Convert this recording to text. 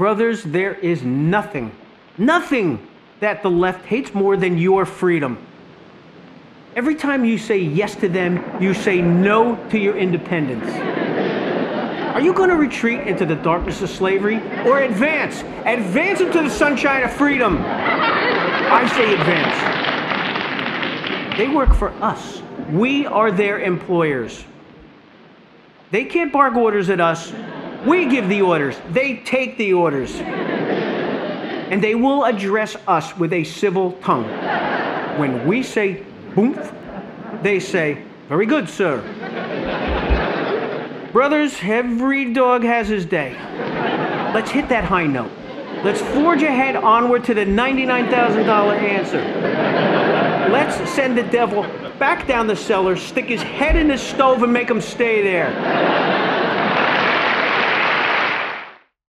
Brothers, there is nothing, nothing that the left hates more than your freedom. Every time you say yes to them, you say no to your independence. Are you going to retreat into the darkness of slavery or advance? Advance into the sunshine of freedom. I say advance. They work for us. We are their employers. They can't bark orders at us. We give the orders. They take the orders. And they will address us with a civil tongue. When we say boomf, they say, very good, sir. Brothers, every dog has his day. Let's hit that high note. Let's forge ahead onward to the $99,000 answer. Let's send the devil back down the cellar, stick his head in the stove, and make him stay there.